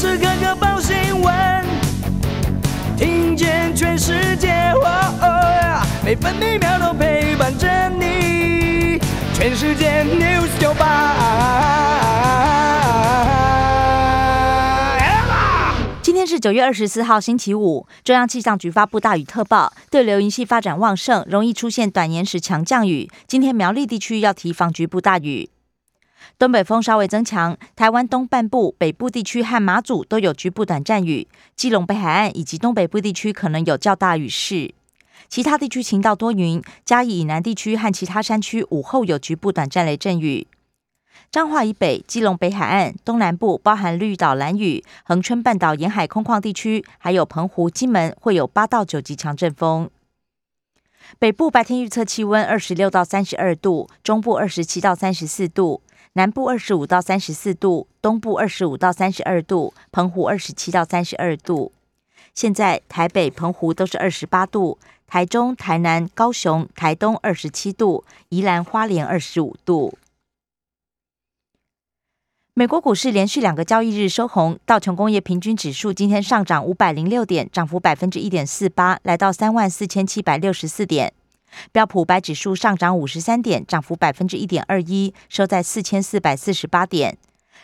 时刻刻报新闻，听见全世界，每分每秒都陪伴着你。全世界 news 九八。今天是九月二十四号，星期五。中央气象局发布大雨特报，对流云系发展旺盛，容易出现短延时强降雨。今天苗栗地区要提防局部大雨。东北风稍微增强，台湾东半部、北部地区和马祖都有局部短暂雨，基隆北海岸以及东北部地区可能有较大雨势。其他地区晴到多云，嘉义以南地区和其他山区午后有局部短暂雷阵雨。彰化以北、基隆北海岸、东南部包含绿岛、蓝屿、恒春半岛沿海空旷地区，还有澎湖、金门会有八到九级强阵风。北部白天预测气温二十六到三十二度，中部二十七到三十四度。南部二十五到三十四度，东部二十五到三十二度，澎湖二十七到三十二度。现在台北、澎湖都是二十八度，台中、台南、高雄、台东二十七度，宜兰花莲二十五度。美国股市连续两个交易日收红，道琼工业平均指数今天上涨五百零六点，涨幅百分之一点四八，来到三万四千七百六十四点。标普白指数上涨五十三点，涨幅百分之一点二一，收在四千四百四十八点。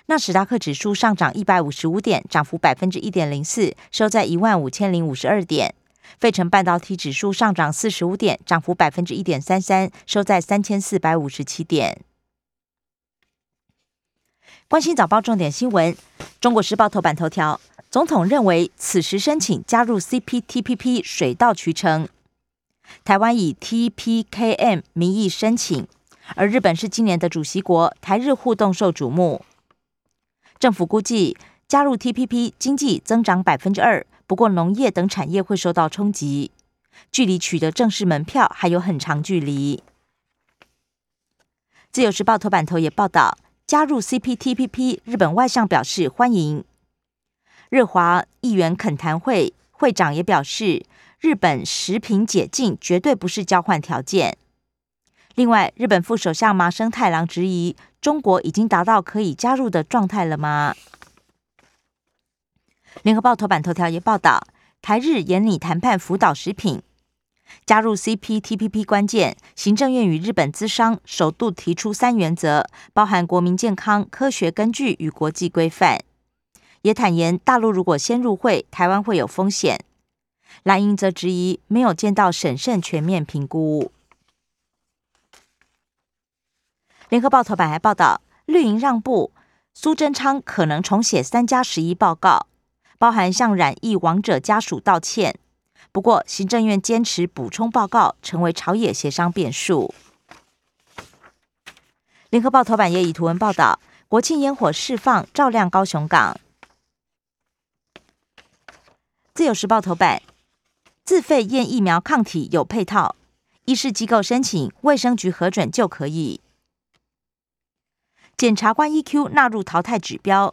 纳斯达克指数上涨一百五十五点，涨幅百分之一点零四，收在一万五千零五十二点。费城半导体指数上涨四十五点，涨幅百分之一点三三，收在三千四百五十七点。关心早报重点新闻，《中国时报》头版头条：总统认为此时申请加入 CPTPP 水到渠成。台湾以 TPKM 名义申请，而日本是今年的主席国，台日互动受瞩目。政府估计加入 TPP 经济增长百分之二，不过农业等产业会受到冲击，距离取得正式门票还有很长距离。自由时报头版头也报道，加入 CPTPP，日本外相表示欢迎。日华议员恳谈会会长也表示。日本食品解禁绝对不是交换条件。另外，日本副首相麻生太郎质疑中国已经达到可以加入的状态了吗？联合报头版头条也报道，台日严拟谈判辅导食品加入 CPTPP 关键，行政院与日本资商首度提出三原则，包含国民健康、科学根据与国际规范，也坦言大陆如果先入会，台湾会有风险。蓝营则质疑没有见到审慎全面评估。联合报头版还报道，绿营让步，苏贞昌可能重写三加十一报告，包含向染疫亡者家属道歉。不过，行政院坚持补充报告，成为朝野协商变数。联合报头版也以图文报道，国庆烟火释放照亮高雄港。自由时报头版。自费验疫苗抗体有配套，医师机构申请，卫生局核准就可以。检察官 EQ 纳入淘汰指标，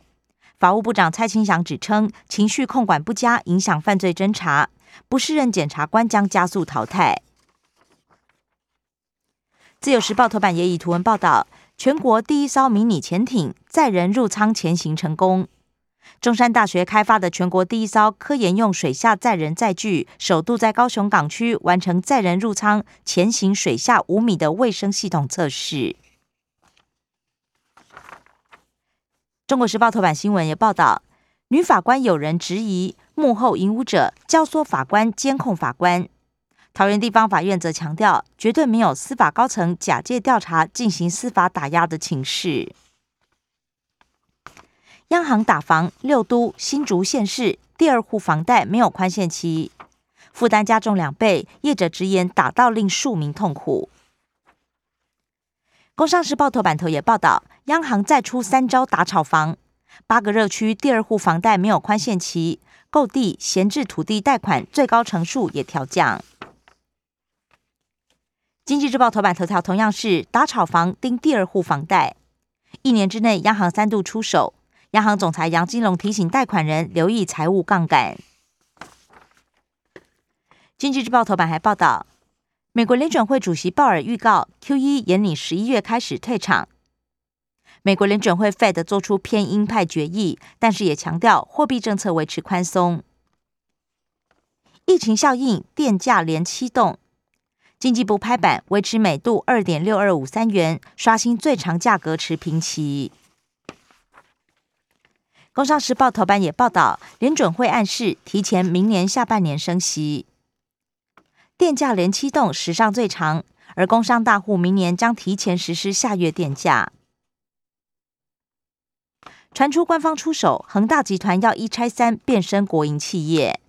法务部长蔡清祥指称情绪控管不佳，影响犯罪侦查，不适任检察官将加速淘汰。自由时报头版也以图文报道，全国第一艘迷你潜艇载人入舱前行成功。中山大学开发的全国第一艘科研用水下载人载具，首度在高雄港区完成载人入舱前行水下五米的卫生系统测试。中国时报头版新闻也报道，女法官有人质疑幕后引武者教唆法官监控法官。桃园地方法院则强调，绝对没有司法高层假借调查进行司法打压的情势。央行打房，六都新竹县市第二户房贷没有宽限期，负担加重两倍，业者直言打到令庶民痛苦。工商时报头版头也报道，央行再出三招打炒房，八个热区第二户房贷没有宽限期，购地闲置土地贷款最高成数也调降。经济日报头版头条同样是打炒房盯第二户房贷，一年之内央行三度出手。央行总裁杨金龙提醒贷款人留意财务杠杆。经济日报头版还报道，美国联准会主席鲍尔预告 Q 一延拟十一月开始退场。美国联准会 Fed 做出偏鹰派决议，但是也强调货币政策维持宽松。疫情效应，电价连七动。经济部拍板维持每度二点六二五三元，刷新最长价格持平期。工商时报头版也报道，联准会暗示提前明年下半年升息。电价连七动，史上最长，而工商大户明年将提前实施下月电价。传出官方出手，恒大集团要一拆三变身国营企业。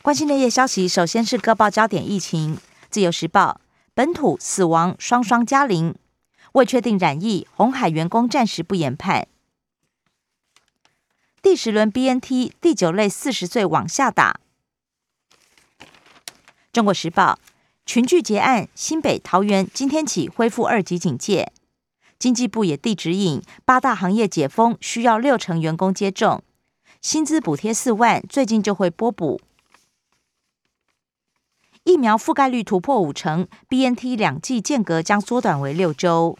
关心内页消息，首先是各报焦点疫情。自由时报本土死亡双双加零，未确定染疫，红海员工暂时不研判。第十轮 BNT 第九类四十岁往下打。中国时报群聚结案，新北桃园今天起恢复二级警戒。经济部也递指引，八大行业解封需要六成员工接种，薪资补贴四万，最近就会拨补。疫苗覆盖率突破五成，BNT 两剂间隔将缩短为六周。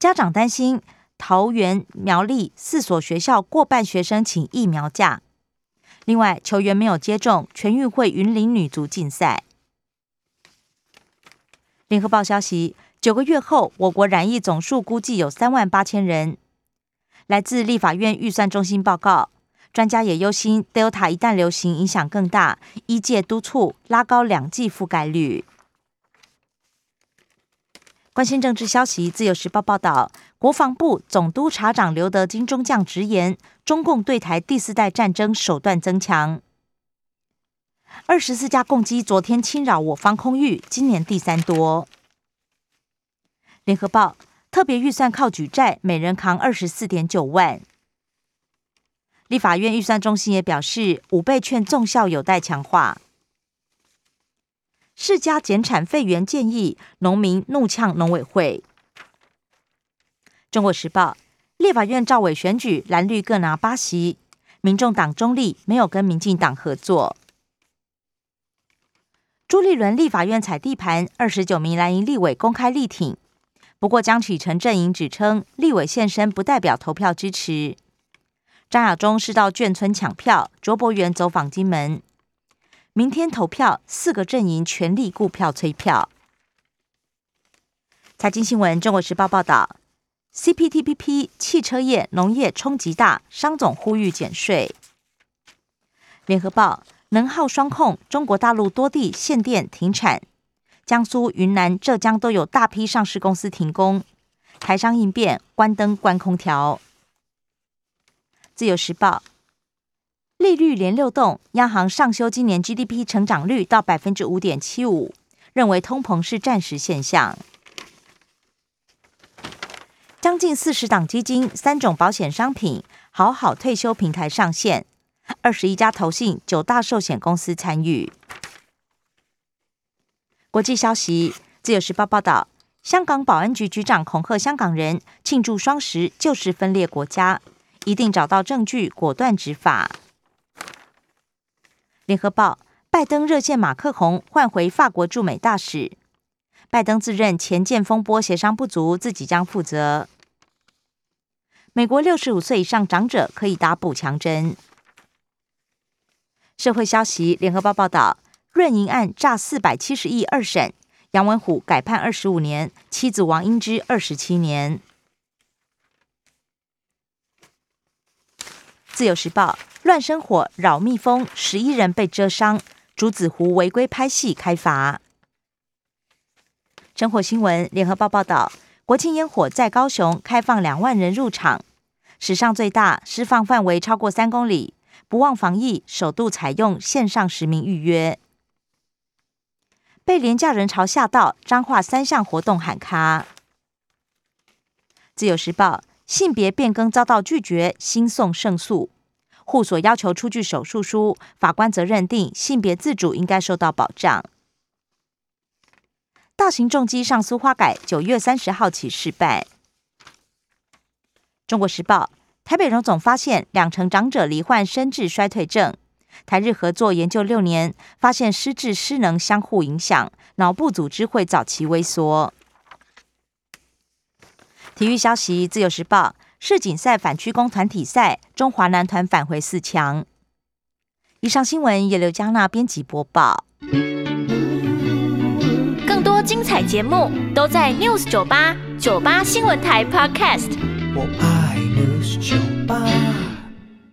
家长担心桃园苗栗四所学校过半学生请疫苗假。另外，球员没有接种，全运会云林女足禁赛。联合报消息，九个月后，我国染疫总数估计有三万八千人。来自立法院预算中心报告。专家也忧心，Delta 一旦流行，影响更大。一届督促拉高两剂覆盖率。关心政治消息，《自由时报》报道，国防部总督察长刘德金中将直言，中共对台第四代战争手段增强。二十四架共机昨天侵扰我方空域，今年第三多。联合报特别预算靠举债，每人扛二十四点九万。立法院预算中心也表示，五倍券纵效有待强化。世家减产废园建议，农民怒呛农委会。中国时报，立法院赵委选举蓝绿各拿八席，民众党中立，没有跟民进党合作。朱立伦立法院踩地盘，二十九名蓝营立委公开力挺，不过江启臣阵营指称，立委现身不代表投票支持。张亚中是到眷村抢票，卓博元走访金门。明天投票，四个阵营全力顾票催票。财经新闻，中国时报报道：CPTPP 汽车业、农业冲击大，商总呼吁减税。联合报能耗双控，中国大陆多地限电停产，江苏、云南、浙江都有大批上市公司停工，台商应变，关灯关空调。自由时报，利率连六动，央行上修今年 GDP 成长率到百分之五点七五，认为通膨是暂时现象。将近四十档基金、三种保险商品，好好退休平台上线，二十一家投信、九大寿险公司参与。国际消息，自由时报报道，香港保安局局长恐吓香港人，庆祝双十就是分裂国家。一定找到证据，果断执法。联合报：拜登热线马克宏换回法国驻美大使。拜登自认前建风波协商不足，自己将负责。美国六十五岁以上长者可以打补强针。社会消息：联合报报道，润银案诈四百七十亿二审，杨文虎改判二十五年，妻子王英之二十七年。自由时报乱生火扰蜜蜂，十一人被蛰伤。竹子湖违规拍戏开罚。生活新闻，联合报报道，国庆烟火在高雄开放两万人入场，史上最大，释放范围超过三公里。不忘防疫，首度采用线上实名预约。被廉价人潮吓到，彰化三项活动喊卡。自由时报。性别变更遭到拒绝，新送胜诉。户所要求出具手术书，法官则认定性别自主应该受到保障。大型重机上苏花改九月三十号起试办。中国时报台北荣总发现两成长者罹患身智衰退症，台日合作研究六年，发现失智失能相互影响，脑部组织会早期萎缩。体育消息：自由时报世锦赛反曲弓团体赛，中华男团返回四强。以上新闻由刘嘉娜编辑播报。更多精彩节目都在 News 九八九八新闻台 Podcast。我爱 News 酒吧。